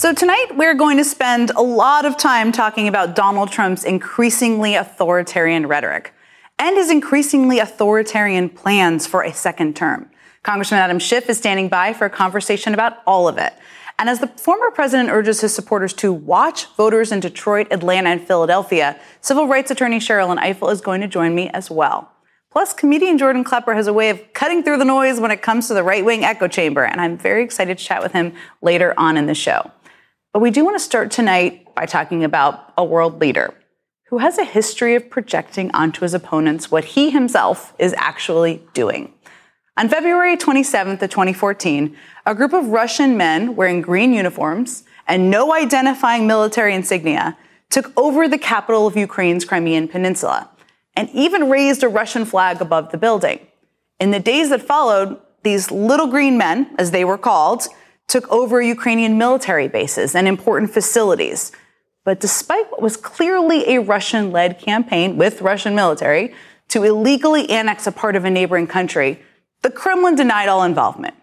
So, tonight we're going to spend a lot of time talking about Donald Trump's increasingly authoritarian rhetoric and his increasingly authoritarian plans for a second term. Congressman Adam Schiff is standing by for a conversation about all of it. And as the former president urges his supporters to watch voters in Detroit, Atlanta, and Philadelphia, civil rights attorney Sherrilyn Ifill is going to join me as well. Plus, comedian Jordan Klepper has a way of cutting through the noise when it comes to the right wing echo chamber, and I'm very excited to chat with him later on in the show. But we do want to start tonight by talking about a world leader who has a history of projecting onto his opponents what he himself is actually doing. On February 27th of 2014, a group of Russian men wearing green uniforms and no identifying military insignia took over the capital of Ukraine's Crimean Peninsula and even raised a Russian flag above the building. In the days that followed, these little green men, as they were called, took over Ukrainian military bases and important facilities. But despite what was clearly a Russian led campaign with Russian military to illegally annex a part of a neighboring country, the Kremlin denied all involvement.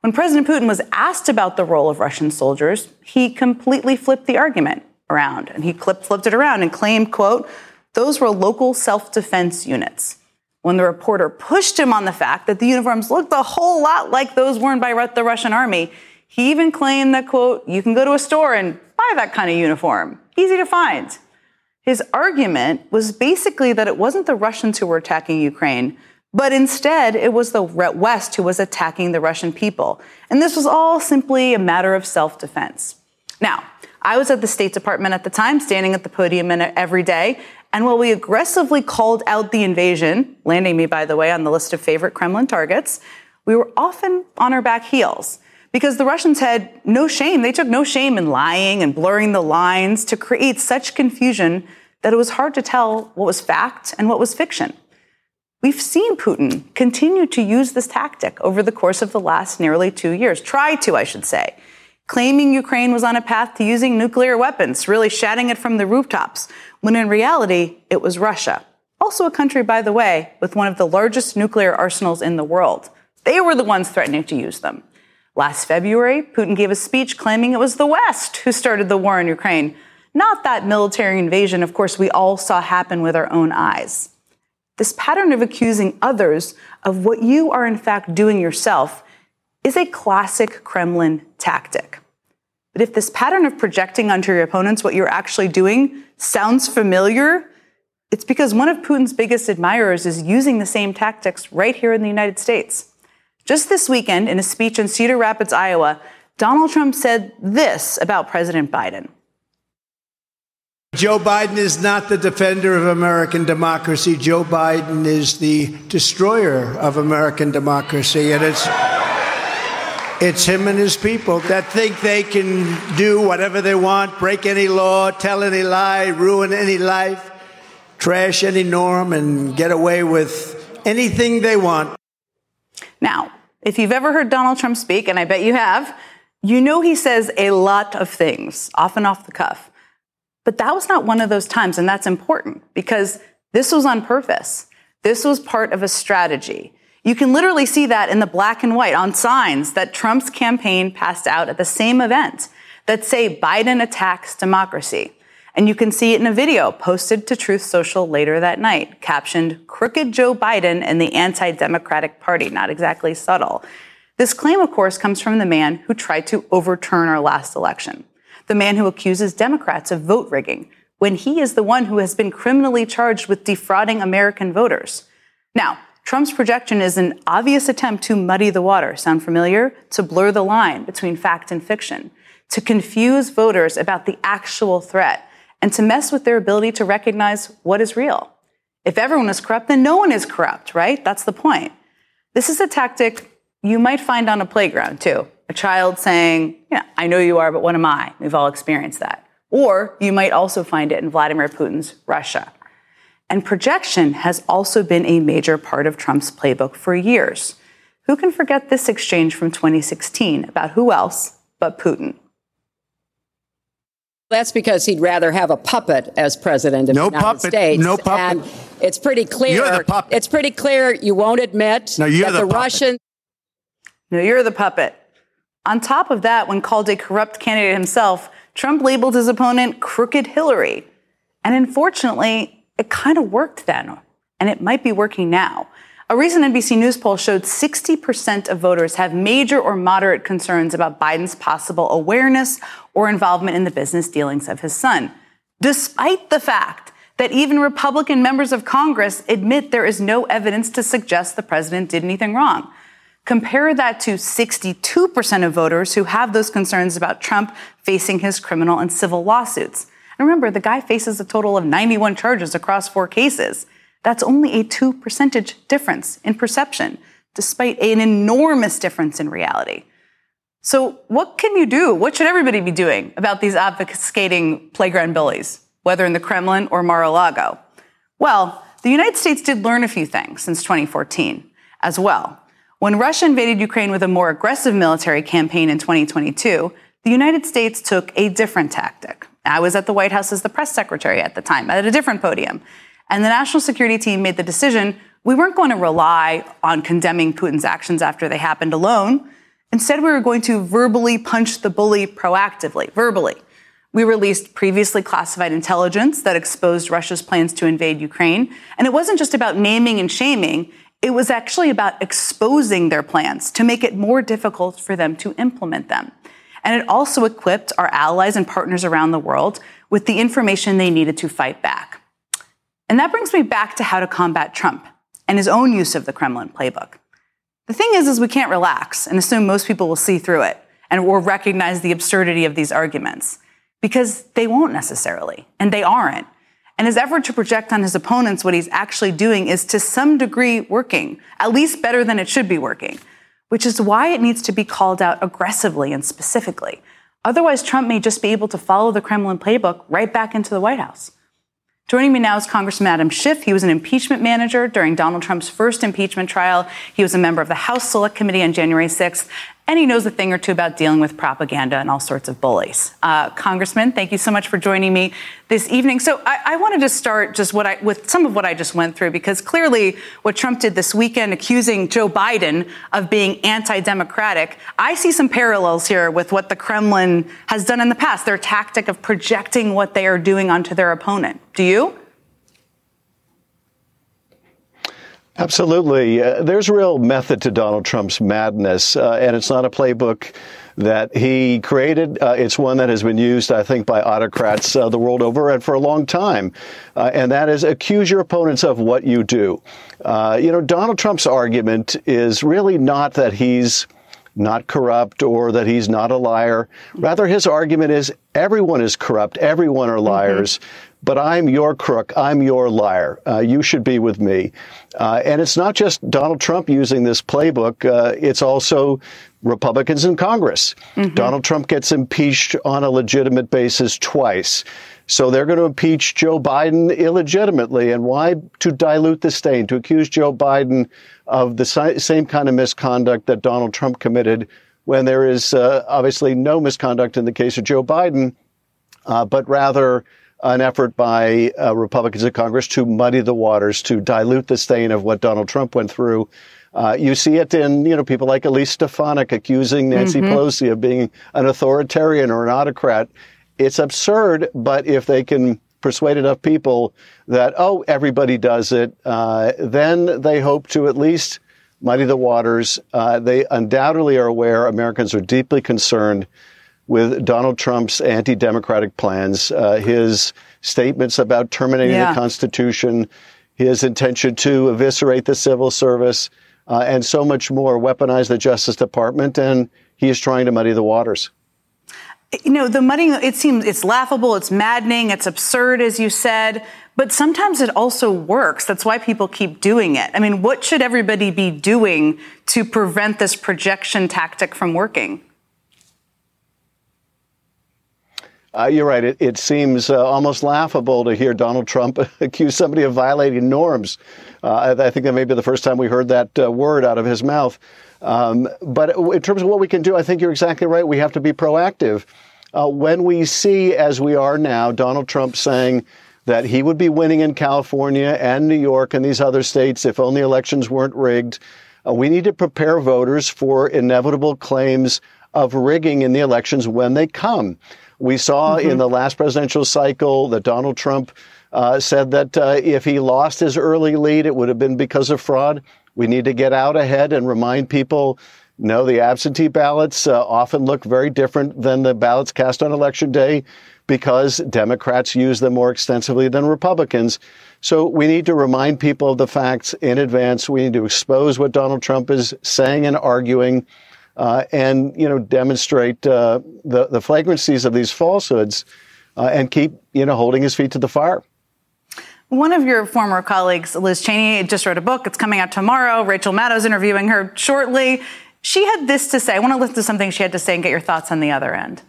When President Putin was asked about the role of Russian soldiers, he completely flipped the argument around and he flipped it around and claimed, quote, those were local self-defense units. When the reporter pushed him on the fact that the uniforms looked a whole lot like those worn by the Russian army, he even claimed that, quote, you can go to a store and buy that kind of uniform. Easy to find. His argument was basically that it wasn't the Russians who were attacking Ukraine, but instead it was the West who was attacking the Russian people. And this was all simply a matter of self defense. Now, I was at the State Department at the time, standing at the podium every day. And while we aggressively called out the invasion, landing me, by the way, on the list of favorite Kremlin targets, we were often on our back heels because the Russians had no shame. They took no shame in lying and blurring the lines to create such confusion that it was hard to tell what was fact and what was fiction. We've seen Putin continue to use this tactic over the course of the last nearly two years, try to, I should say, claiming Ukraine was on a path to using nuclear weapons, really shouting it from the rooftops, when in reality, it was Russia. Also, a country, by the way, with one of the largest nuclear arsenals in the world. They were the ones threatening to use them. Last February, Putin gave a speech claiming it was the West who started the war in Ukraine, not that military invasion, of course, we all saw happen with our own eyes. This pattern of accusing others of what you are in fact doing yourself is a classic Kremlin tactic. But if this pattern of projecting onto your opponents what you're actually doing sounds familiar, it's because one of Putin's biggest admirers is using the same tactics right here in the United States. Just this weekend, in a speech in Cedar Rapids, Iowa, Donald Trump said this about President Biden. Joe Biden is not the defender of American democracy. Joe Biden is the destroyer of American democracy. And it's, it's him and his people that think they can do whatever they want, break any law, tell any lie, ruin any life, trash any norm, and get away with anything they want. Now, if you've ever heard Donald Trump speak, and I bet you have, you know he says a lot of things, often off the cuff. But that was not one of those times, and that's important because this was on purpose. This was part of a strategy. You can literally see that in the black and white on signs that Trump's campaign passed out at the same event that say Biden attacks democracy. And you can see it in a video posted to Truth Social later that night, captioned Crooked Joe Biden and the Anti Democratic Party. Not exactly subtle. This claim, of course, comes from the man who tried to overturn our last election, the man who accuses Democrats of vote rigging, when he is the one who has been criminally charged with defrauding American voters. Now, Trump's projection is an obvious attempt to muddy the water. Sound familiar? To blur the line between fact and fiction, to confuse voters about the actual threat and to mess with their ability to recognize what is real. If everyone is corrupt, then no one is corrupt, right? That's the point. This is a tactic you might find on a playground too. A child saying, Yeah, I know you are, but what am I? We've all experienced that. Or you might also find it in Vladimir Putin's Russia. And projection has also been a major part of Trump's playbook for years. Who can forget this exchange from 2016 about who else but Putin? That's because he'd rather have a puppet as president of no the United puppet, States. No puppet. And it's pretty clear. You're the puppet. It's pretty clear you won't admit no, you're that the, the. Russians. No, you're the puppet. On top of that, when called a corrupt candidate himself, Trump labeled his opponent Crooked Hillary. And unfortunately, it kind of worked then, and it might be working now. A recent NBC News poll showed 60% of voters have major or moderate concerns about Biden's possible awareness or involvement in the business dealings of his son, despite the fact that even Republican members of Congress admit there is no evidence to suggest the president did anything wrong. Compare that to 62% of voters who have those concerns about Trump facing his criminal and civil lawsuits. And remember, the guy faces a total of 91 charges across four cases. That's only a two percentage difference in perception, despite an enormous difference in reality. So, what can you do? What should everybody be doing about these obfuscating playground bullies, whether in the Kremlin or Mar a Lago? Well, the United States did learn a few things since 2014 as well. When Russia invaded Ukraine with a more aggressive military campaign in 2022, the United States took a different tactic. I was at the White House as the press secretary at the time, at a different podium. And the national security team made the decision we weren't going to rely on condemning Putin's actions after they happened alone. Instead, we were going to verbally punch the bully proactively, verbally. We released previously classified intelligence that exposed Russia's plans to invade Ukraine. And it wasn't just about naming and shaming, it was actually about exposing their plans to make it more difficult for them to implement them. And it also equipped our allies and partners around the world with the information they needed to fight back. And that brings me back to how to combat Trump and his own use of the Kremlin playbook. The thing is, is we can't relax and assume most people will see through it and or recognize the absurdity of these arguments because they won't necessarily, and they aren't. And his effort to project on his opponents what he's actually doing is to some degree working, at least better than it should be working, which is why it needs to be called out aggressively and specifically. Otherwise, Trump may just be able to follow the Kremlin playbook right back into the White House. Joining me now is Congressman Adam Schiff. He was an impeachment manager during Donald Trump's first impeachment trial. He was a member of the House Select Committee on January 6th, and he knows a thing or two about dealing with propaganda and all sorts of bullies. Uh, Congressman, thank you so much for joining me this evening. So I, I, wanted to start just what I, with some of what I just went through, because clearly what Trump did this weekend, accusing Joe Biden of being anti-democratic, I see some parallels here with what the Kremlin has done in the past. Their tactic of projecting what they are doing onto their opponent. Do you? Absolutely. Uh, there's real method to Donald Trump's madness, uh, and it's not a playbook that he created. Uh, it's one that has been used, I think, by autocrats uh, the world over and for a long time. Uh, and that is accuse your opponents of what you do. Uh, you know, Donald Trump's argument is really not that he's not corrupt or that he's not a liar. Rather, his argument is everyone is corrupt, everyone are liars. Mm-hmm but I'm your crook. I'm your liar. Uh, you should be with me. Uh, and it's not just Donald Trump using this playbook. Uh, it's also Republicans in Congress. Mm-hmm. Donald Trump gets impeached on a legitimate basis twice. So they're going to impeach Joe Biden illegitimately. And why? To dilute the stain, to accuse Joe Biden of the si- same kind of misconduct that Donald Trump committed when there is uh, obviously no misconduct in the case of Joe Biden, uh, but rather an effort by uh, Republicans in Congress to muddy the waters, to dilute the stain of what Donald Trump went through. Uh, you see it in, you know, people like Elise Stefanik accusing Nancy mm-hmm. Pelosi of being an authoritarian or an autocrat. It's absurd, but if they can persuade enough people that, oh, everybody does it, uh, then they hope to at least muddy the waters. Uh, they undoubtedly are aware Americans are deeply concerned with Donald Trump's anti democratic plans, uh, his statements about terminating yeah. the Constitution, his intention to eviscerate the civil service, uh, and so much more, weaponize the Justice Department, and he is trying to muddy the waters. You know, the money, it seems it's laughable, it's maddening, it's absurd, as you said, but sometimes it also works. That's why people keep doing it. I mean, what should everybody be doing to prevent this projection tactic from working? Uh, you're right. It, it seems uh, almost laughable to hear Donald Trump accuse somebody of violating norms. Uh, I, I, think that may be the first time we heard that uh, word out of his mouth. Um, but in terms of what we can do, I think you're exactly right. We have to be proactive. Uh, when we see, as we are now, Donald Trump saying that he would be winning in California and New York and these other states if only elections weren't rigged, uh, we need to prepare voters for inevitable claims of rigging in the elections when they come. We saw mm-hmm. in the last presidential cycle that Donald Trump uh, said that uh, if he lost his early lead, it would have been because of fraud. We need to get out ahead and remind people no, the absentee ballots uh, often look very different than the ballots cast on election day because Democrats use them more extensively than Republicans. So we need to remind people of the facts in advance. We need to expose what Donald Trump is saying and arguing uh, and you know demonstrate uh, the the flagrancies of these falsehoods, uh, and keep you know holding his feet to the fire. One of your former colleagues, Liz Cheney, just wrote a book. It's coming out tomorrow. Rachel Maddow's interviewing her shortly. She had this to say. I want to listen to something she had to say and get your thoughts on the other end.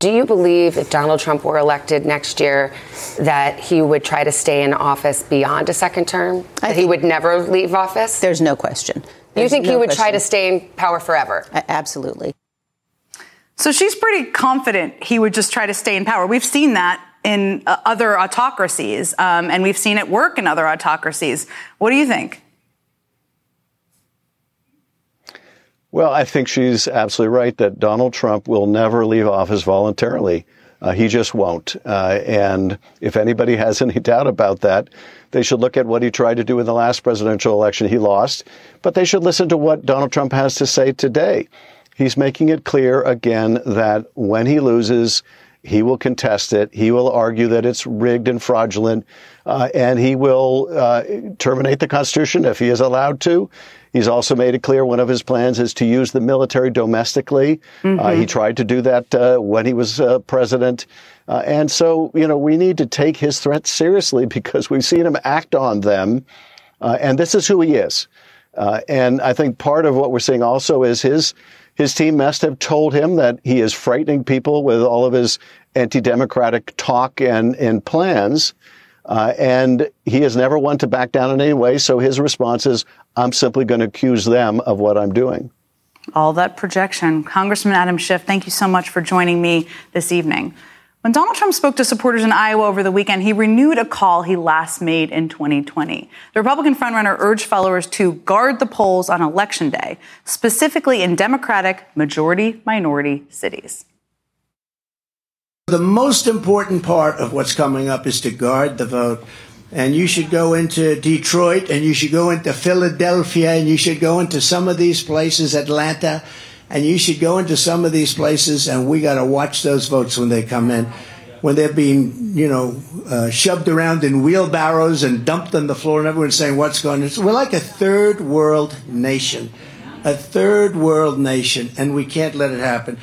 Do you believe if Donald Trump were elected next year that he would try to stay in office beyond a second term? That he would never leave office? There's no question. You think no he would question. try to stay in power forever? absolutely. So she's pretty confident he would just try to stay in power. We've seen that in uh, other autocracies, um, and we've seen it work in other autocracies. What do you think? Well, I think she's absolutely right that Donald Trump will never leave office voluntarily. Uh, he just won't. Uh, and if anybody has any doubt about that, they should look at what he tried to do in the last presidential election. He lost, but they should listen to what Donald Trump has to say today. He's making it clear again that when he loses, he will contest it. He will argue that it's rigged and fraudulent, uh, and he will uh, terminate the Constitution if he is allowed to. He's also made it clear one of his plans is to use the military domestically. Mm-hmm. Uh, he tried to do that uh, when he was uh, president. Uh, and so, you know, we need to take his threats seriously because we've seen him act on them. Uh, and this is who he is. Uh, and I think part of what we're seeing also is his his team must have told him that he is frightening people with all of his anti-democratic talk and, and plans. Uh, and he is never one to back down in any way. So his response is, I'm simply going to accuse them of what I'm doing. All that projection. Congressman Adam Schiff, thank you so much for joining me this evening. When Donald Trump spoke to supporters in Iowa over the weekend, he renewed a call he last made in 2020. The Republican frontrunner urged followers to guard the polls on election day, specifically in Democratic majority minority cities. The most important part of what's coming up is to guard the vote. And you should go into Detroit and you should go into Philadelphia and you should go into some of these places, Atlanta, and you should go into some of these places and we got to watch those votes when they come in. When they're being, you know, uh, shoved around in wheelbarrows and dumped on the floor and everyone's saying, what's going on? We're like a third world nation. A third world nation, and we can't let it happen.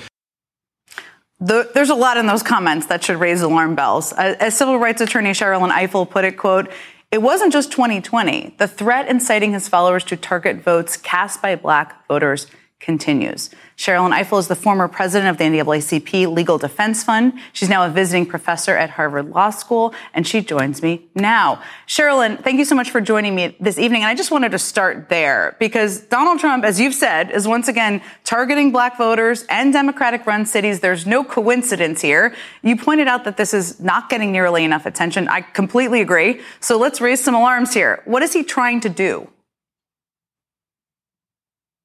The, there's a lot in those comments that should raise alarm bells. As civil rights attorney Sherrilyn Ifill put it, quote, it wasn't just 2020. The threat inciting his followers to target votes cast by black voters continues. Sherrilyn Ifill is the former president of the NAACP Legal Defense Fund. She's now a visiting professor at Harvard Law School, and she joins me now. Sherrilyn, thank you so much for joining me this evening. And I just wanted to start there because Donald Trump, as you've said, is once again targeting black voters and Democratic run cities. There's no coincidence here. You pointed out that this is not getting nearly enough attention. I completely agree. So let's raise some alarms here. What is he trying to do?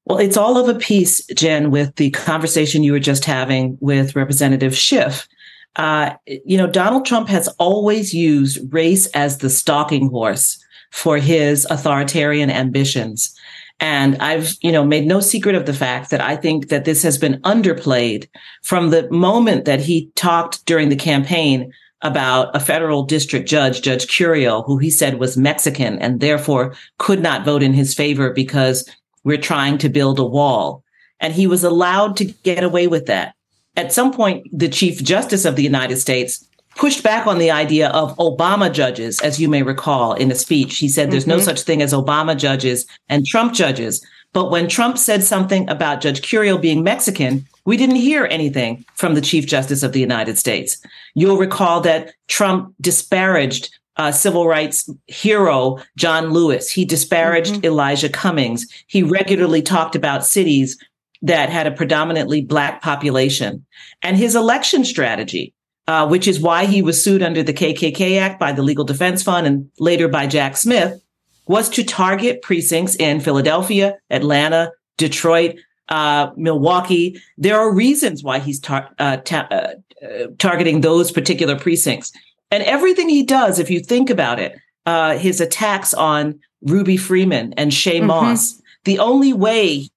Well, it's all of a piece, Jen, with the conversation you were just having with Representative Schiff. Uh, you know, Donald Trump has always used race as the stalking horse for his authoritarian ambitions. And I've, you know, made no secret of the fact that I think that this has been underplayed from the moment that he talked during the campaign about a federal district judge, Judge Curiel, who he said was Mexican and therefore could not vote in his favor because we're trying to build a wall. And he was allowed to get away with that at some point, the Chief Justice of the United States pushed back on the idea of Obama judges, as you may recall in a speech. He said there's mm-hmm. no such thing as Obama judges and Trump judges. But when Trump said something about Judge Curiel being Mexican, we didn't hear anything from the Chief Justice of the United States. You'll recall that Trump disparaged uh, civil rights hero John Lewis. He disparaged mm-hmm. Elijah Cummings. He regularly talked about cities that had a predominantly black population. And his election strategy, uh, which is why he was sued under the KKK Act by the Legal Defense Fund and later by Jack Smith, was to target precincts in Philadelphia, Atlanta, Detroit, uh, Milwaukee. There are reasons why he's tar- uh, ta- uh, uh, targeting those particular precincts. And everything he does, if you think about it, uh, his attacks on Ruby Freeman and Shaye mm-hmm. Moss, the only way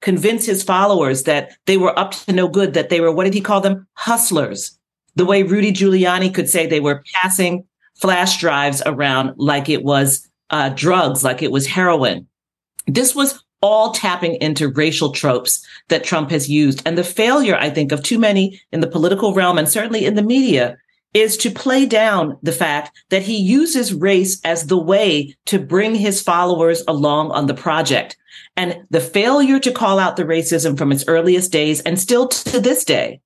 convince his followers that they were up to no good, that they were, what did he call them? Hustlers. The way Rudy Giuliani could say they were passing flash drives around like it was uh, drugs, like it was heroin. This was all tapping into racial tropes that Trump has used. And the failure, I think, of too many in the political realm and certainly in the media is to play down the fact that he uses race as the way to bring his followers along on the project. And the failure to call out the racism from its earliest days and still to this day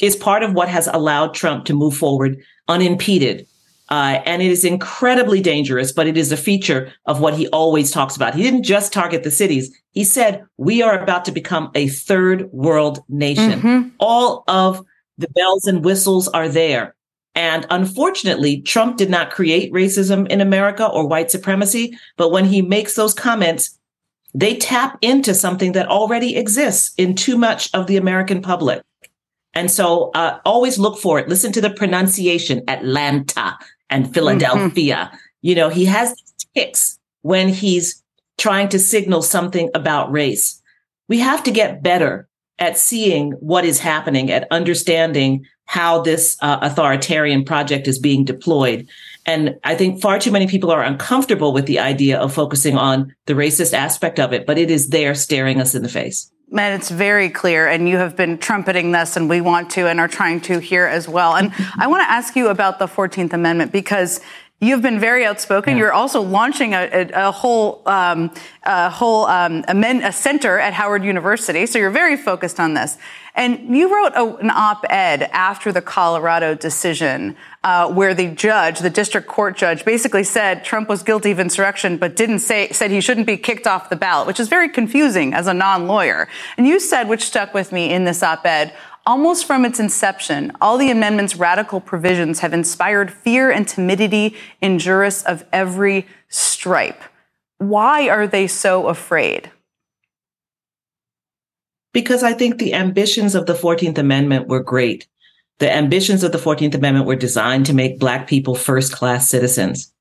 is part of what has allowed Trump to move forward unimpeded. Uh, and it is incredibly dangerous, but it is a feature of what he always talks about. He didn't just target the cities. He said, we are about to become a third world nation. Mm-hmm. All of the bells and whistles are there. And unfortunately, Trump did not create racism in America or white supremacy. But when he makes those comments, they tap into something that already exists in too much of the American public. And so uh, always look for it. Listen to the pronunciation Atlanta and Philadelphia. Mm-hmm. You know, he has tics when he's trying to signal something about race. We have to get better at seeing what is happening, at understanding how this uh, authoritarian project is being deployed. And I think far too many people are uncomfortable with the idea of focusing on the racist aspect of it, but it is there staring us in the face. Man, it's very clear, and you have been trumpeting this, and we want to and are trying to here as well. And I want to ask you about the 14th Amendment because You've been very outspoken. Yeah. You're also launching a, a, a whole, um, a whole um, amend, a center at Howard University. So you're very focused on this. And you wrote a, an op-ed after the Colorado decision, uh, where the judge, the district court judge, basically said Trump was guilty of insurrection, but didn't say said he shouldn't be kicked off the ballot, which is very confusing as a non-lawyer. And you said, which stuck with me in this op-ed, Almost from its inception, all the amendment's radical provisions have inspired fear and timidity in jurists of every stripe. Why are they so afraid? Because I think the ambitions of the 14th Amendment were great. The ambitions of the 14th Amendment were designed to make Black people first class citizens.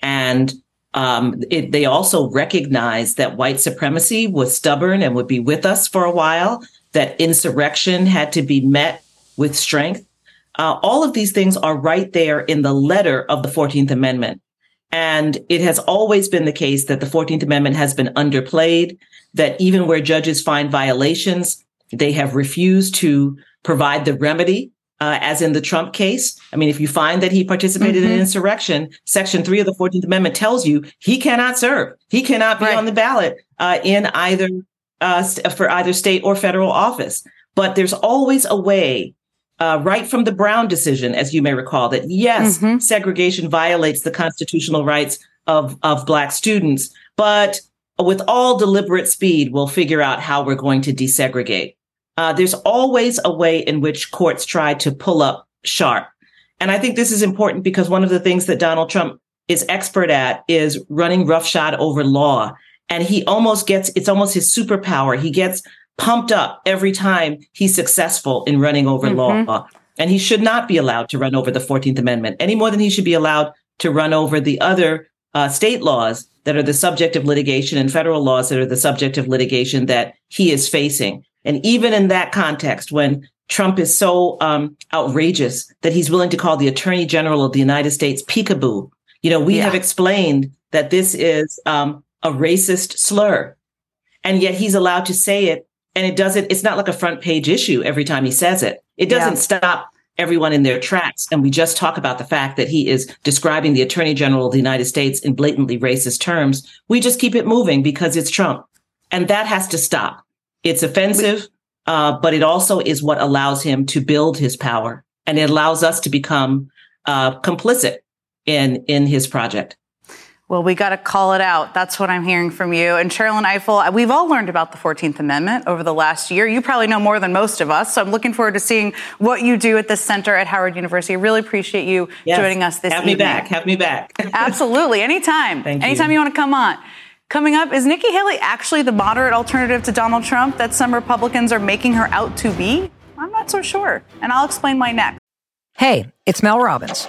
And um, it, they also recognized that white supremacy was stubborn and would be with us for a while that insurrection had to be met with strength. Uh, all of these things are right there in the letter of the 14th Amendment. And it has always been the case that the 14th Amendment has been underplayed, that even where judges find violations, they have refused to provide the remedy, uh, as in the Trump case. I mean, if you find that he participated mm-hmm. in insurrection, Section 3 of the 14th Amendment tells you he cannot serve, he cannot be right. on the ballot uh, in either uh, for either state or federal office. But there's always a way, uh, right from the Brown decision, as you may recall, that yes, mm-hmm. segregation violates the constitutional rights of, of Black students, but with all deliberate speed, we'll figure out how we're going to desegregate. Uh, there's always a way in which courts try to pull up sharp. And I think this is important because one of the things that Donald Trump is expert at is running roughshod over law and he almost gets it's almost his superpower. He gets pumped up every time he's successful in running over mm-hmm. law. And he should not be allowed to run over the 14th Amendment any more than he should be allowed to run over the other uh, state laws that are the subject of litigation and federal laws that are the subject of litigation that he is facing. And even in that context, when Trump is so um, outrageous that he's willing to call the Attorney General of the United States peekaboo, you know, we yeah. have explained that this is um, a racist slur. And yet he's allowed to say it And it doesn't, it's not like a front page issue every time he says it. It doesn't yeah. stop everyone in their tracks. And we just talk about the fact that he is describing the attorney general of the United States in blatantly racist terms. We just keep it moving because it's Trump. And that has to stop. It's offensive, uh, but it also is what allows him to build his power. And it allows us to become uh, complicit in, in his project. Well, we got to call it out. That's what I'm hearing from you. And Sherrilyn Ifill, uh, we've all learned about the 14th Amendment over the last year. You probably know more than most of us. So I'm looking forward to seeing what you do at the center at Howard University. I really appreciate you yes. joining us this Have evening. Have me back. Have me back. Absolutely. Anytime. Thank Anytime you. you want to come on. Coming up, is Nikki Haley actually the moderate alternative to Donald Trump that some Republicans are making her out to be? I'm not so sure. And I'll explain why next. Hey, it's Mel Robbins.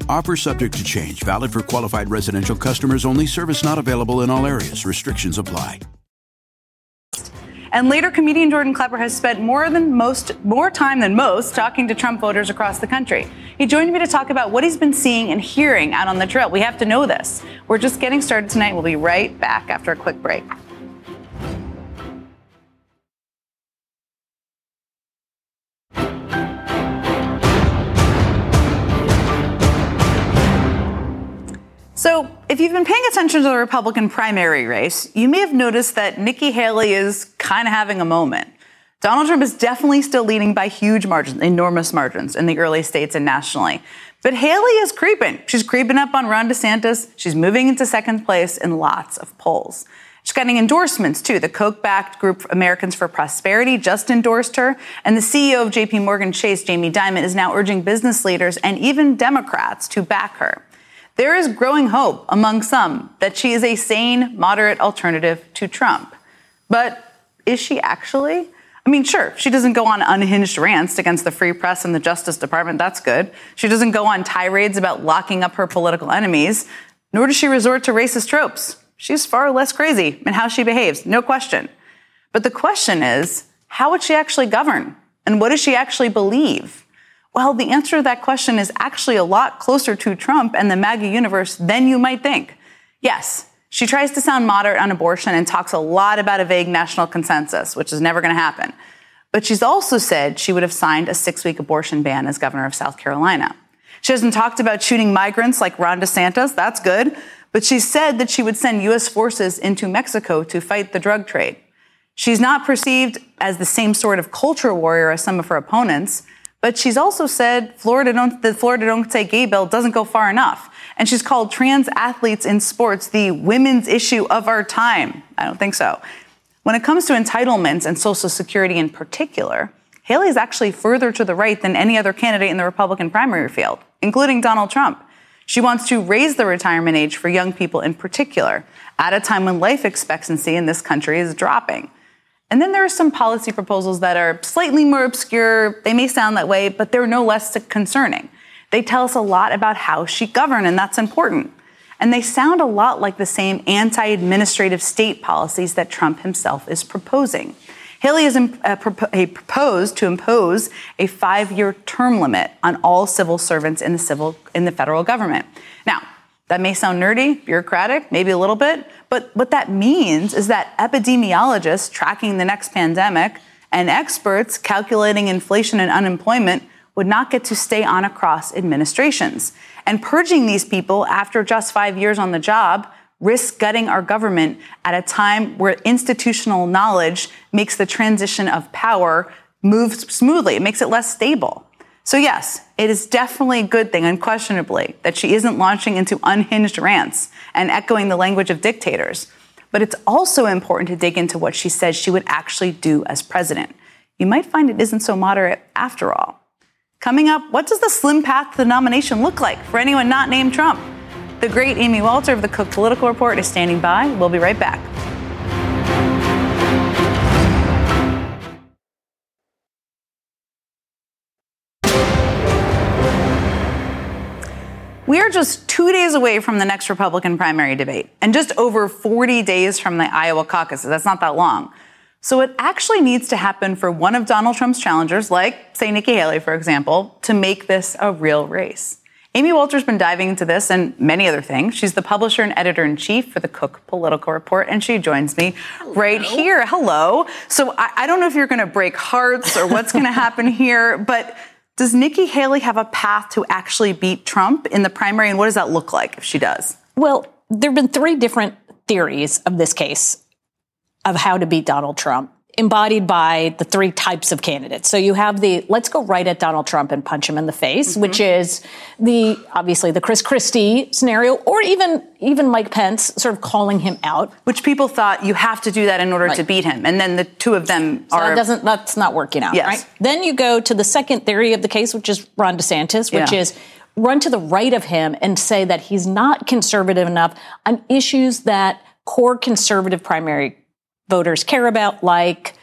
Offer subject to change. Valid for qualified residential customers only. Service not available in all areas. Restrictions apply. And later, comedian Jordan Klepper has spent more than most, more time than most talking to Trump voters across the country. He joined me to talk about what he's been seeing and hearing out on the trail. We have to know this. We're just getting started tonight. We'll be right back after a quick break. So, if you've been paying attention to the Republican primary race, you may have noticed that Nikki Haley is kind of having a moment. Donald Trump is definitely still leading by huge margins, enormous margins in the early states and nationally. But Haley is creeping. She's creeping up on Ron DeSantis. She's moving into second place in lots of polls. She's getting endorsements too. The Koch backed group Americans for Prosperity just endorsed her. And the CEO of JP Morgan Chase, Jamie Dimon, is now urging business leaders and even Democrats to back her. There is growing hope among some that she is a sane, moderate alternative to Trump. But is she actually? I mean, sure, she doesn't go on unhinged rants against the free press and the Justice Department. That's good. She doesn't go on tirades about locking up her political enemies, nor does she resort to racist tropes. She's far less crazy in how she behaves, no question. But the question is, how would she actually govern? And what does she actually believe? Well, the answer to that question is actually a lot closer to Trump and the MAGA universe than you might think. Yes, she tries to sound moderate on abortion and talks a lot about a vague national consensus, which is never going to happen. But she's also said she would have signed a six week abortion ban as governor of South Carolina. She hasn't talked about shooting migrants like Ron DeSantis. That's good. But she said that she would send U.S. forces into Mexico to fight the drug trade. She's not perceived as the same sort of culture warrior as some of her opponents. But she's also said Florida don't, the Florida Don't Say Gay bill doesn't go far enough. And she's called trans athletes in sports the women's issue of our time. I don't think so. When it comes to entitlements and Social Security in particular, Haley is actually further to the right than any other candidate in the Republican primary field, including Donald Trump. She wants to raise the retirement age for young people in particular at a time when life expectancy in this country is dropping. And then there are some policy proposals that are slightly more obscure. They may sound that way, but they're no less concerning. They tell us a lot about how she governed, and that's important. And they sound a lot like the same anti administrative state policies that Trump himself is proposing. Haley has uh, proposed to impose a five year term limit on all civil servants in the, civil, in the federal government. Now, that may sound nerdy, bureaucratic, maybe a little bit, but what that means is that epidemiologists tracking the next pandemic and experts calculating inflation and unemployment would not get to stay on across administrations. And purging these people after just five years on the job risks gutting our government at a time where institutional knowledge makes the transition of power move smoothly. It makes it less stable. So, yes, it is definitely a good thing, unquestionably, that she isn't launching into unhinged rants and echoing the language of dictators. But it's also important to dig into what she says she would actually do as president. You might find it isn't so moderate after all. Coming up, what does the slim path to the nomination look like for anyone not named Trump? The great Amy Walter of the Cook Political Report is standing by. We'll be right back. Just two days away from the next Republican primary debate and just over 40 days from the Iowa caucuses. That's not that long. So it actually needs to happen for one of Donald Trump's challengers, like, say, Nikki Haley, for example, to make this a real race. Amy Walter's been diving into this and many other things. She's the publisher and editor in chief for the Cook Political Report, and she joins me Hello. right here. Hello. So I, I don't know if you're going to break hearts or what's going to happen here, but does Nikki Haley have a path to actually beat Trump in the primary? And what does that look like if she does? Well, there have been three different theories of this case of how to beat Donald Trump embodied by the three types of candidates. So you have the let's go right at Donald Trump and punch him in the face, mm-hmm. which is the obviously the Chris Christie scenario, or even even Mike Pence sort of calling him out, which people thought you have to do that in order right. to beat him, and then the two of them so are that doesn't that's not working out. Yes. Right? Then you go to the second theory of the case, which is Ron DeSantis, which yeah. is run to the right of him and say that he's not conservative enough on issues that core conservative primary voters care about, like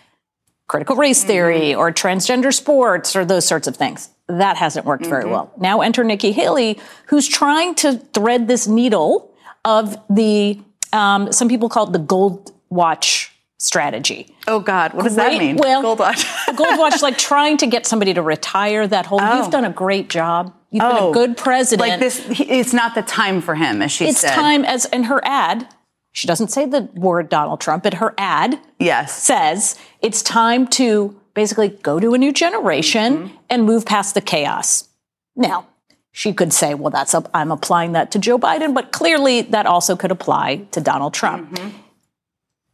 critical race theory mm-hmm. or transgender sports or those sorts of things. That hasn't worked mm-hmm. very well. Now enter Nikki Haley, who's trying to thread this needle of the, um, some people call it the gold watch strategy. Oh God, what does great, that mean? Well, gold watch. gold watch, is like trying to get somebody to retire. That whole, oh. you've done a great job. You've oh. been a oh. good president. Like this, it's not the time for him, as she it's said. It's time, as in her ad, she doesn't say the word Donald Trump, but her ad yes. says it's time to basically go to a new generation mm-hmm. and move past the chaos. Now, she could say, well, that's I'm applying that to Joe Biden, but clearly that also could apply to Donald Trump. Mm-hmm.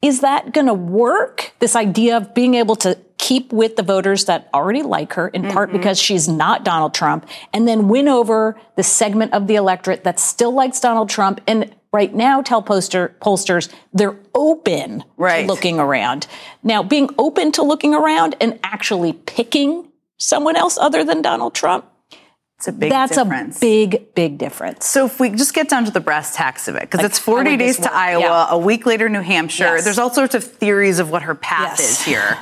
Is that going to work? This idea of being able to keep with the voters that already like her, in mm-hmm. part because she's not Donald Trump, and then win over the segment of the electorate that still likes Donald Trump and right now tell poster, pollsters they're open right. to looking around. Now, being open to looking around and actually picking someone else other than Donald Trump, it's a big That's difference. a big, big difference. So if we just get down to the brass tacks of it, because like, it's 40 days to Iowa, yeah. a week later New Hampshire. Yes. There's all sorts of theories of what her path yes. is here.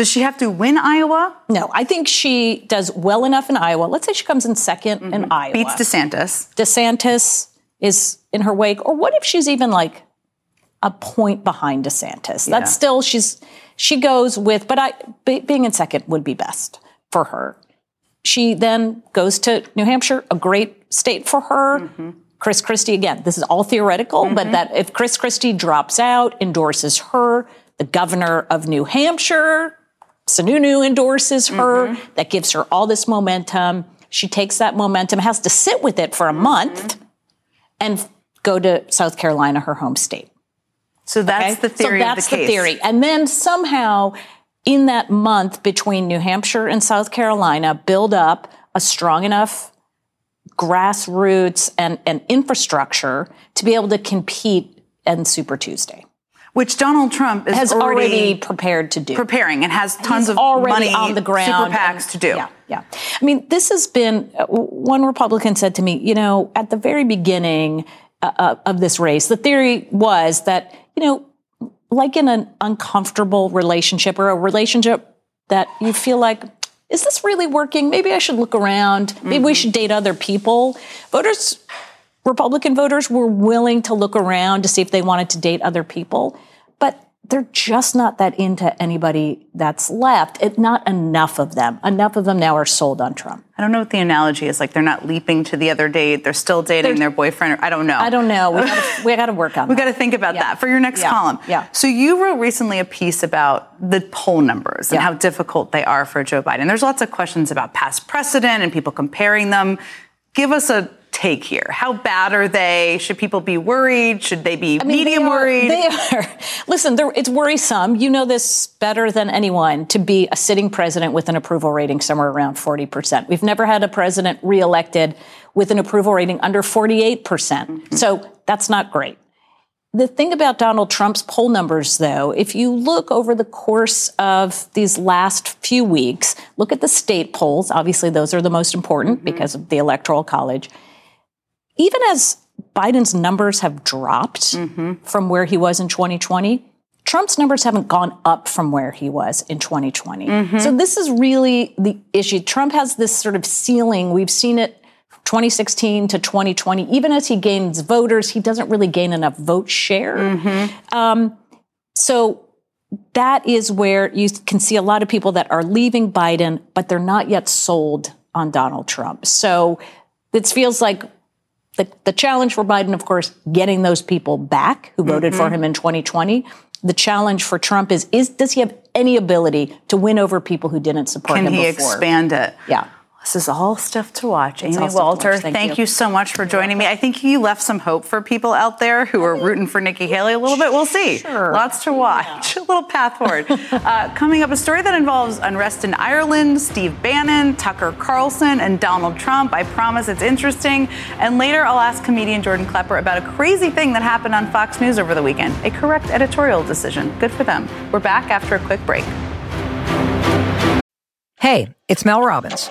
Does she have to win Iowa? No, I think she does well enough in Iowa. Let's say she comes in 2nd mm-hmm. in Iowa. Beats DeSantis. DeSantis is in her wake, or what if she's even like a point behind DeSantis? Yeah. That's still she's she goes with, but I being in second would be best for her. She then goes to New Hampshire, a great state for her. Mm-hmm. Chris Christie again. This is all theoretical, mm-hmm. but that if Chris Christie drops out, endorses her, the governor of New Hampshire, Sununu endorses her. Mm-hmm. That gives her all this momentum. She takes that momentum, has to sit with it for a month and go to South Carolina, her home state. So that's okay? the theory. So that's the, the theory. And then somehow in that month between New Hampshire and South Carolina, build up a strong enough grassroots and, and infrastructure to be able to compete in Super Tuesday which Donald Trump has already, already, prepared to do, preparing, and has tons He's of already money on the ground, super PACs and, to do. Yeah, yeah. I mean, this has been uh, one Republican said to me, you know, at the very beginning uh, uh, of this race, the theory was that you know, like in an uncomfortable relationship or a relationship that you feel like is this really working? Maybe I should look around. Maybe mm-hmm. we should date other people. Voters Republican voters were willing to look around to see if they wanted to date other people, but they're just not that into anybody that's left. It, not enough of them. Enough of them now are sold on Trump. I don't know what the analogy is. Like they're not leaping to the other date. They're still dating they're, their boyfriend. Or, I don't know. I don't know. We gotta, we got to work on. we got to think about yeah. that for your next yeah. column. Yeah. So you wrote recently a piece about the poll numbers and yeah. how difficult they are for Joe Biden. There's lots of questions about past precedent and people comparing them. Give us a take here? How bad are they? Should people be worried? Should they be I mean, medium they are, worried? They are. Listen, it's worrisome. You know this better than anyone to be a sitting president with an approval rating somewhere around 40%. We've never had a president reelected with an approval rating under 48%. percent mm hmm So that's not great. The thing about Donald Trump's poll numbers, though, if you look over the course of these last few weeks, look at the state polls. Obviously, those are the most important mm-hmm. because of the Electoral College. Even as Biden's numbers have dropped mm-hmm. from where he was in 2020, Trump's numbers haven't gone up from where he was in 2020. Mm-hmm. So this is really the issue. Trump has this sort of ceiling. We've seen it 2016 to 2020, even as he gains voters, he doesn't really gain enough vote share. Mm-hmm. Um, so that is where you can see a lot of people that are leaving Biden, but they're not yet sold on Donald Trump. So it feels like the, the challenge for Biden, of course, getting those people back who voted mm-hmm. for him in 2020. The challenge for Trump is, is does he have any ability to win over people who didn't support Can him before? Can he expand it? Yeah. This is all stuff to watch. It's Amy Walter, thank, thank you. you. so much for joining me. I think you left some hope for people out there who are rooting for Nikki Haley a little bit. We'll see. Sure. Lots to watch. Yeah. A little path forward. uh, coming up, a story that involves unrest in Ireland, Steve Bannon, Tucker Carlson, and Donald Trump. I promise it's interesting. And later, I'll ask comedian Jordan Klepper about a crazy thing that happened on Fox News over the weekend a correct editorial decision. Good for them. We're back after a quick break. Hey, it's Mel Robbins.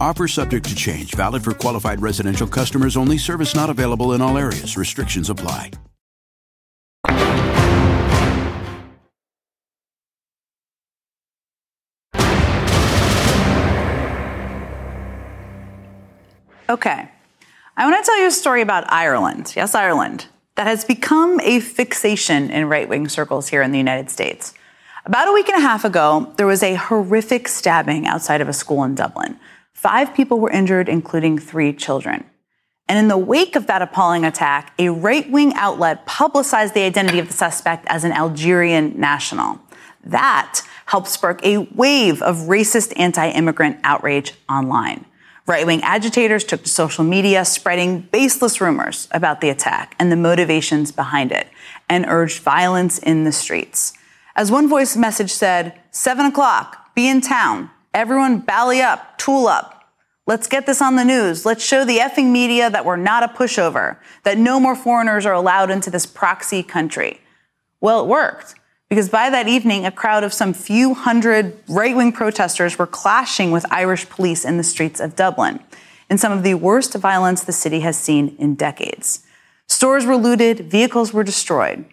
Offer subject to change, valid for qualified residential customers only, service not available in all areas. Restrictions apply. Okay. I want to tell you a story about Ireland. Yes, Ireland. That has become a fixation in right wing circles here in the United States. About a week and a half ago, there was a horrific stabbing outside of a school in Dublin. Five people were injured, including three children. And in the wake of that appalling attack, a right wing outlet publicized the identity of the suspect as an Algerian national. That helped spark a wave of racist anti immigrant outrage online. Right wing agitators took to social media, spreading baseless rumors about the attack and the motivations behind it, and urged violence in the streets. As one voice message said, 7 o'clock, be in town. Everyone bally up, tool up. Let's get this on the news. Let's show the effing media that we're not a pushover, that no more foreigners are allowed into this proxy country. Well, it worked because by that evening, a crowd of some few hundred right wing protesters were clashing with Irish police in the streets of Dublin in some of the worst violence the city has seen in decades. Stores were looted, vehicles were destroyed.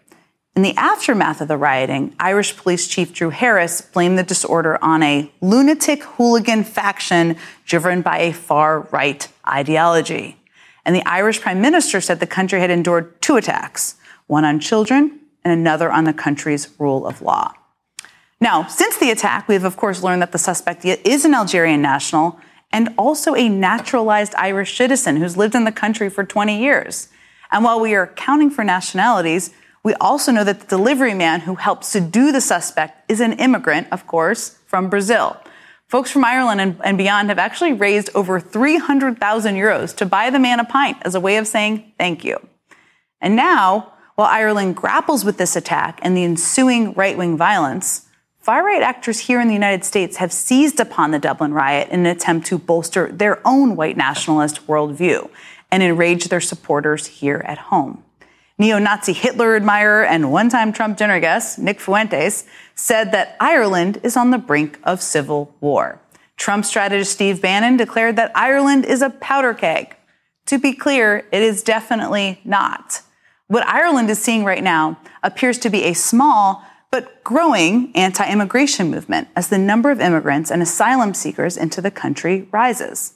In the aftermath of the rioting, Irish Police Chief Drew Harris blamed the disorder on a lunatic hooligan faction driven by a far right ideology. And the Irish Prime Minister said the country had endured two attacks one on children and another on the country's rule of law. Now, since the attack, we have of course learned that the suspect is an Algerian national and also a naturalized Irish citizen who's lived in the country for 20 years. And while we are counting for nationalities, we also know that the delivery man who helped subdue the suspect is an immigrant, of course, from Brazil. Folks from Ireland and, and beyond have actually raised over 300,000 euros to buy the man a pint as a way of saying thank you. And now, while Ireland grapples with this attack and the ensuing right wing violence, far right actors here in the United States have seized upon the Dublin riot in an attempt to bolster their own white nationalist worldview and enrage their supporters here at home. Neo Nazi Hitler admirer and one time Trump dinner guest, Nick Fuentes, said that Ireland is on the brink of civil war. Trump strategist Steve Bannon declared that Ireland is a powder keg. To be clear, it is definitely not. What Ireland is seeing right now appears to be a small but growing anti immigration movement as the number of immigrants and asylum seekers into the country rises.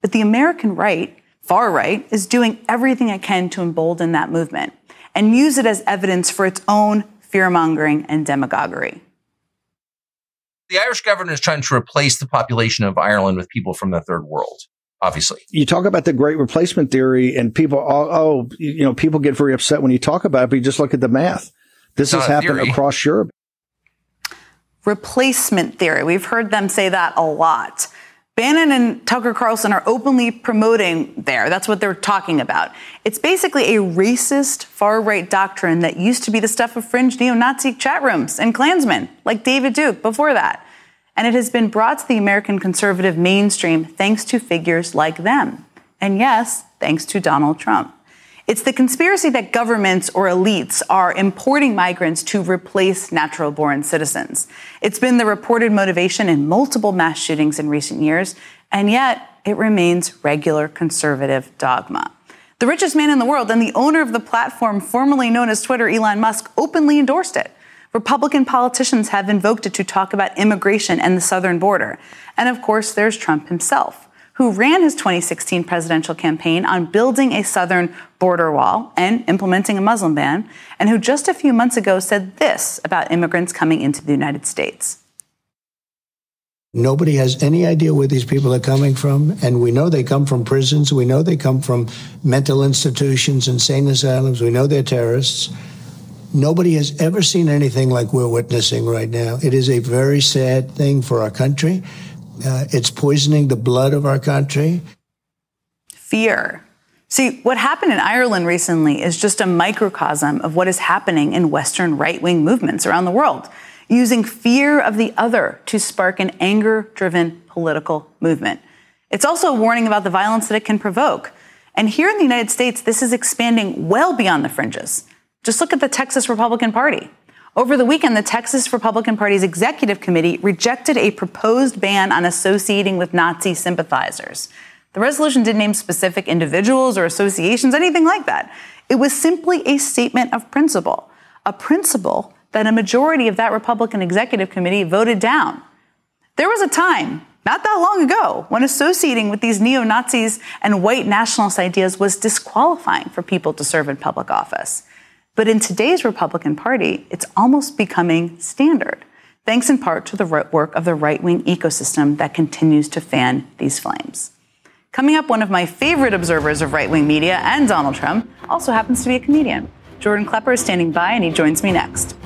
But the American right, far right, is doing everything it can to embolden that movement and use it as evidence for its own fear mongering and demagoguery. The Irish government is trying to replace the population of Ireland with people from the third world. Obviously, you talk about the great replacement theory, and people, oh, oh you know, people get very upset when you talk about it. But you just look at the math. This has happened theory. across Europe. Replacement theory. We've heard them say that a lot. Bannon and Tucker Carlson are openly promoting there. That's what they're talking about. It's basically a racist far right doctrine that used to be the stuff of fringe neo Nazi chat rooms and Klansmen, like David Duke before that. And it has been brought to the American conservative mainstream thanks to figures like them. And yes, thanks to Donald Trump. It's the conspiracy that governments or elites are importing migrants to replace natural born citizens. It's been the reported motivation in multiple mass shootings in recent years, and yet it remains regular conservative dogma. The richest man in the world and the owner of the platform formerly known as Twitter, Elon Musk, openly endorsed it. Republican politicians have invoked it to talk about immigration and the southern border. And of course, there's Trump himself who ran his 2016 presidential campaign on building a southern border wall and implementing a Muslim ban, and who just a few months ago said this about immigrants coming into the United States. Nobody has any idea where these people are coming from, and we know they come from prisons. We know they come from mental institutions, insane asylums. We know they're terrorists. Nobody has ever seen anything like we're witnessing right now. It is a very sad thing for our country. Uh, it's poisoning the blood of our country. Fear. See, what happened in Ireland recently is just a microcosm of what is happening in Western right wing movements around the world, using fear of the other to spark an anger driven political movement. It's also a warning about the violence that it can provoke. And here in the United States, this is expanding well beyond the fringes. Just look at the Texas Republican Party. Over the weekend, the Texas Republican Party's executive committee rejected a proposed ban on associating with Nazi sympathizers. The resolution didn't name specific individuals or associations, anything like that. It was simply a statement of principle, a principle that a majority of that Republican executive committee voted down. There was a time, not that long ago, when associating with these neo Nazis and white nationalist ideas was disqualifying for people to serve in public office. But in today's Republican Party, it's almost becoming standard, thanks in part to the work of the right wing ecosystem that continues to fan these flames. Coming up, one of my favorite observers of right wing media and Donald Trump also happens to be a comedian. Jordan Klepper is standing by, and he joins me next.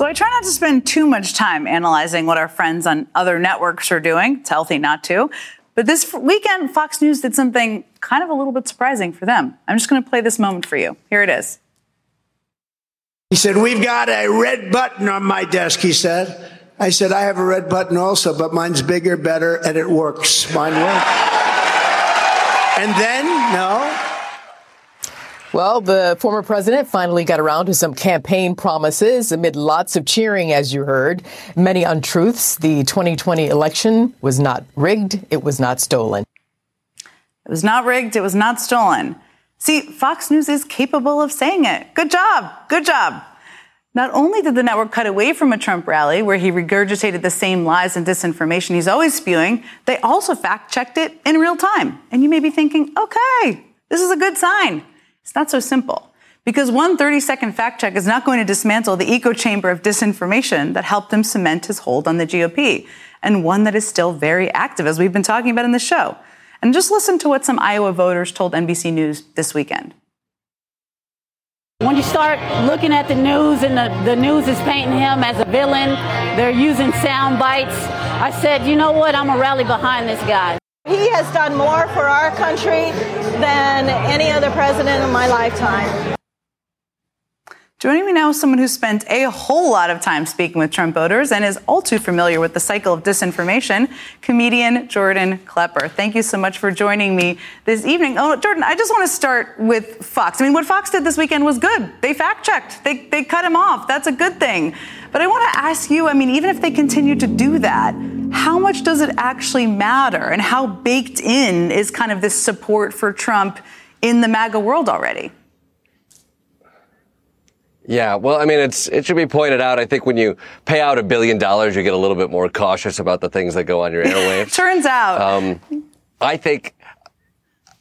So I try not to spend too much time analyzing what our friends on other networks are doing. It's healthy not to. But this weekend, Fox News did something kind of a little bit surprising for them. I'm just going to play this moment for you. Here it is. He said, We've got a red button on my desk, he said. I said, I have a red button also, but mine's bigger, better, and it works. Mine works. and then, well, the former president finally got around to some campaign promises amid lots of cheering, as you heard. Many untruths. The 2020 election was not rigged. It was not stolen. It was not rigged. It was not stolen. See, Fox News is capable of saying it. Good job. Good job. Not only did the network cut away from a Trump rally where he regurgitated the same lies and disinformation he's always spewing, they also fact checked it in real time. And you may be thinking, okay, this is a good sign. It's not so simple. Because one 30 second fact check is not going to dismantle the echo chamber of disinformation that helped him cement his hold on the GOP, and one that is still very active, as we've been talking about in the show. And just listen to what some Iowa voters told NBC News this weekend. When you start looking at the news and the, the news is painting him as a villain, they're using sound bites. I said, you know what? I'm going to rally behind this guy. He has done more for our country than any other president in my lifetime. Joining me now is someone who spent a whole lot of time speaking with Trump voters and is all too familiar with the cycle of disinformation, comedian Jordan Klepper. Thank you so much for joining me this evening. Oh, Jordan, I just want to start with Fox. I mean, what Fox did this weekend was good. They fact checked, they, they cut him off. That's a good thing. But I want to ask you I mean, even if they continue to do that, how much does it actually matter? And how baked in is kind of this support for Trump in the MAGA world already? Yeah, well, I mean, it's it should be pointed out. I think when you pay out a billion dollars, you get a little bit more cautious about the things that go on your airwaves. Turns out. Um, I think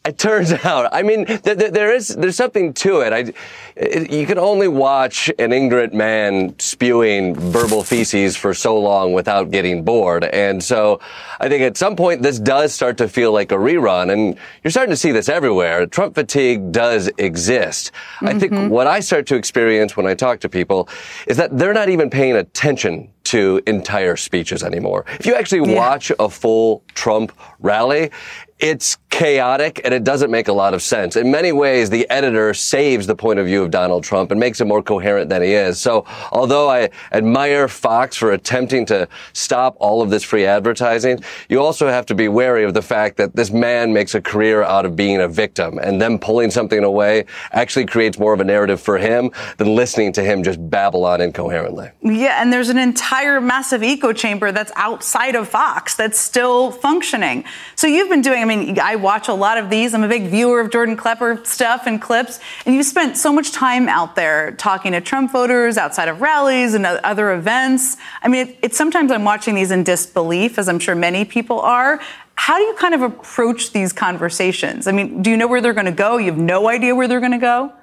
it turns out. I mean, th- th- there is there's something to it. I, it, you can only watch an ignorant man spewing verbal feces for so long without getting bored, and so I think at some point this does start to feel like a rerun, and you're starting to see this everywhere. Trump fatigue does exist. Mm-hmm. I think what I start to experience when I talk to people is that they're not even paying attention to entire speeches anymore. If you actually yeah. watch a full Trump rally, it's chaotic and it doesn't make a lot of sense. In many ways, the editor saves the point of view of Donald Trump and makes him more coherent than he is. So although I admire Fox for attempting to stop all of this free advertising, you also have to be wary of the fact that this man makes a career out of being a victim and them pulling something away actually creates more of a narrative for him than listening to him just babble on incoherently. Yeah, and there's an entire massive echo chamber that's outside of Fox that's still functioning. So you've been doing, I mean, I watch a lot of these. I'm a big viewer of Jordan Klepper stuff and clips. And you spent so much time out there talking to Trump voters outside of rallies and other events. I mean, it, it's sometimes I'm watching these in disbelief, as I'm sure many people are. How do you kind of approach these conversations? I mean, do you know where they're going to go? You have no idea where they're going to go?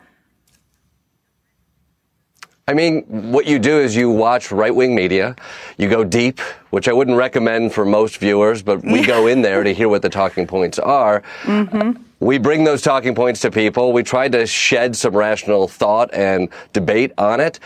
I mean, what you do is you watch right wing media, you go deep, which I wouldn't recommend for most viewers, but we go in there to hear what the talking points are. Mm-hmm. We bring those talking points to people. We try to shed some rational thought and debate on it.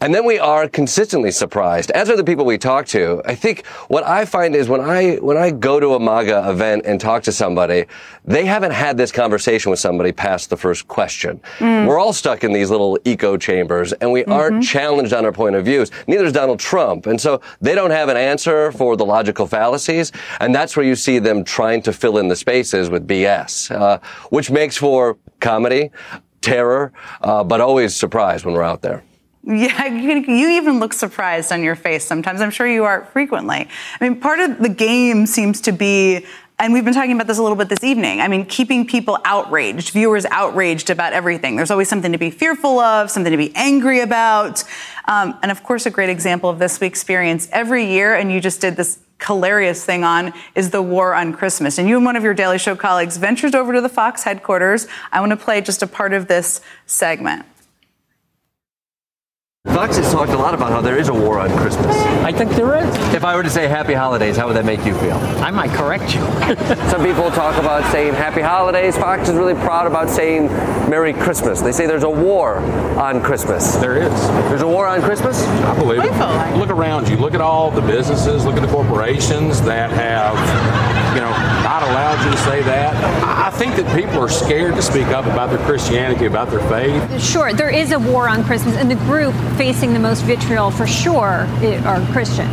And then we are consistently surprised, as are the people we talk to. I think what I find is when I, when I go to a MAGA event and talk to somebody, they haven't had this conversation with somebody past the first question. Mm. We're all stuck in these little echo chambers and we mm-hmm. aren't challenged on our point of views. Neither is Donald Trump. And so they don't have an answer for the logical fallacies. And that's where you see them trying to fill in the spaces with BS. Uh, which makes for comedy, terror, uh, but always surprise when we're out there. Yeah, you, even look surprised on your face sometimes. I'm sure you are frequently. I mean, part of the game seems to be and we've been talking about this a little bit this evening. I mean, keeping people outraged, viewers outraged about everything. There's always something to be fearful of, something to be angry about. Um, and of course, a great example of this we experience every year, and you just did this hilarious thing on is the war on Christmas. And you and one of your Daily Show colleagues ventured over to the Fox headquarters. I want to play just a part of this segment. Fox has talked a lot about how there is a war on Christmas. I think there is. If I were to say happy holidays, how would that make you feel? I might correct you. Some people talk about saying happy holidays. Fox is really proud about saying Merry Christmas. They say there's a war on Christmas. There is. There's a war on Christmas? I believe it. Look around you. Look at all the businesses, look at the corporations that have, you know, not allowed you to say that. I think that people are scared to speak up about their Christianity, about their faith. Sure, there is a war on Christmas, and the group facing the most vitriol for sure are Christians.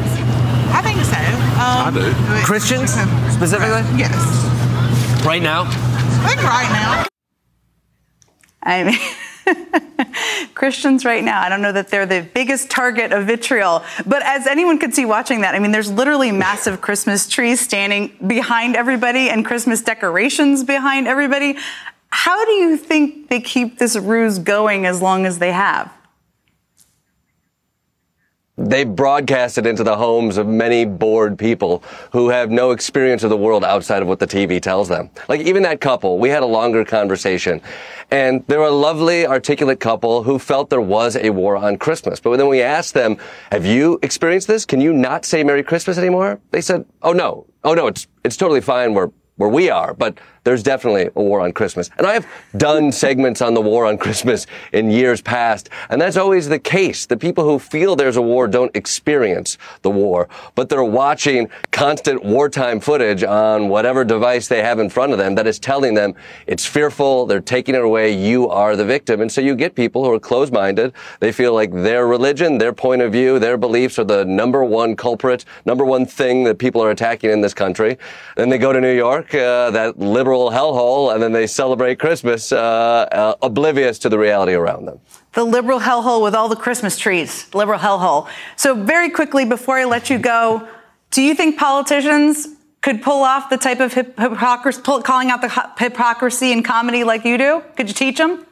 I think so. Um, I do. Christians specifically? Yes. Right now? I think right now. I mean, Christians right now, I don't know that they're the biggest target of vitriol, but as anyone could see watching that, I mean, there's literally massive Christmas trees standing behind everybody and Christmas decorations behind everybody. How do you think they keep this ruse going as long as they have? They broadcast it into the homes of many bored people who have no experience of the world outside of what the TV tells them. Like even that couple, we had a longer conversation and they were a lovely, articulate couple who felt there was a war on Christmas. But then we asked them, have you experienced this? Can you not say Merry Christmas anymore? They said, oh no. Oh no, it's, it's totally fine where, where we are, but there's definitely a war on Christmas. And I have done segments on the war on Christmas in years past, and that's always the case. The people who feel there's a war don't experience the war, but they're watching constant wartime footage on whatever device they have in front of them that is telling them it's fearful, they're taking it away, you are the victim. And so you get people who are closed-minded. They feel like their religion, their point of view, their beliefs are the number one culprit, number one thing that people are attacking in this country. Then they go to New York, uh, that liberal hellhole, and then they celebrate Christmas, uh, uh, oblivious to the reality around them. The liberal hellhole with all the Christmas trees, liberal hellhole. So very quickly, before I let you go, do you think politicians could pull off the type of hypocrisy, calling out the hypocrisy in comedy like you do? Could you teach them?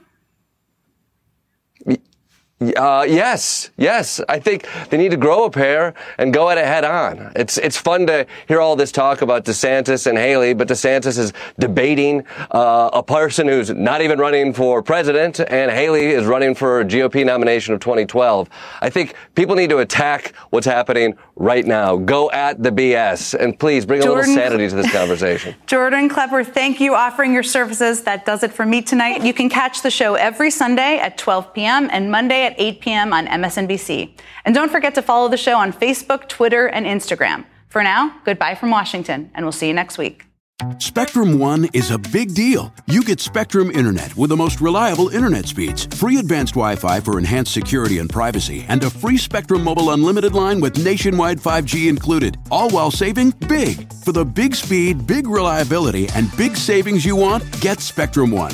Uh, yes, yes. I think they need to grow a pair and go at it head on. It's it's fun to hear all this talk about DeSantis and Haley, but DeSantis is debating uh, a person who's not even running for president, and Haley is running for GOP nomination of 2012. I think people need to attack what's happening right now. Go at the BS, and please bring Jordan, a little sanity to this conversation. Jordan Klepper, thank you offering your services. That does it for me tonight. You can catch the show every Sunday at 12 p.m. and Monday at 8 p.m. on MSNBC. And don't forget to follow the show on Facebook, Twitter, and Instagram. For now, goodbye from Washington, and we'll see you next week. Spectrum One is a big deal. You get Spectrum Internet with the most reliable internet speeds, free advanced Wi Fi for enhanced security and privacy, and a free Spectrum Mobile Unlimited line with nationwide 5G included, all while saving big. For the big speed, big reliability, and big savings you want, get Spectrum One.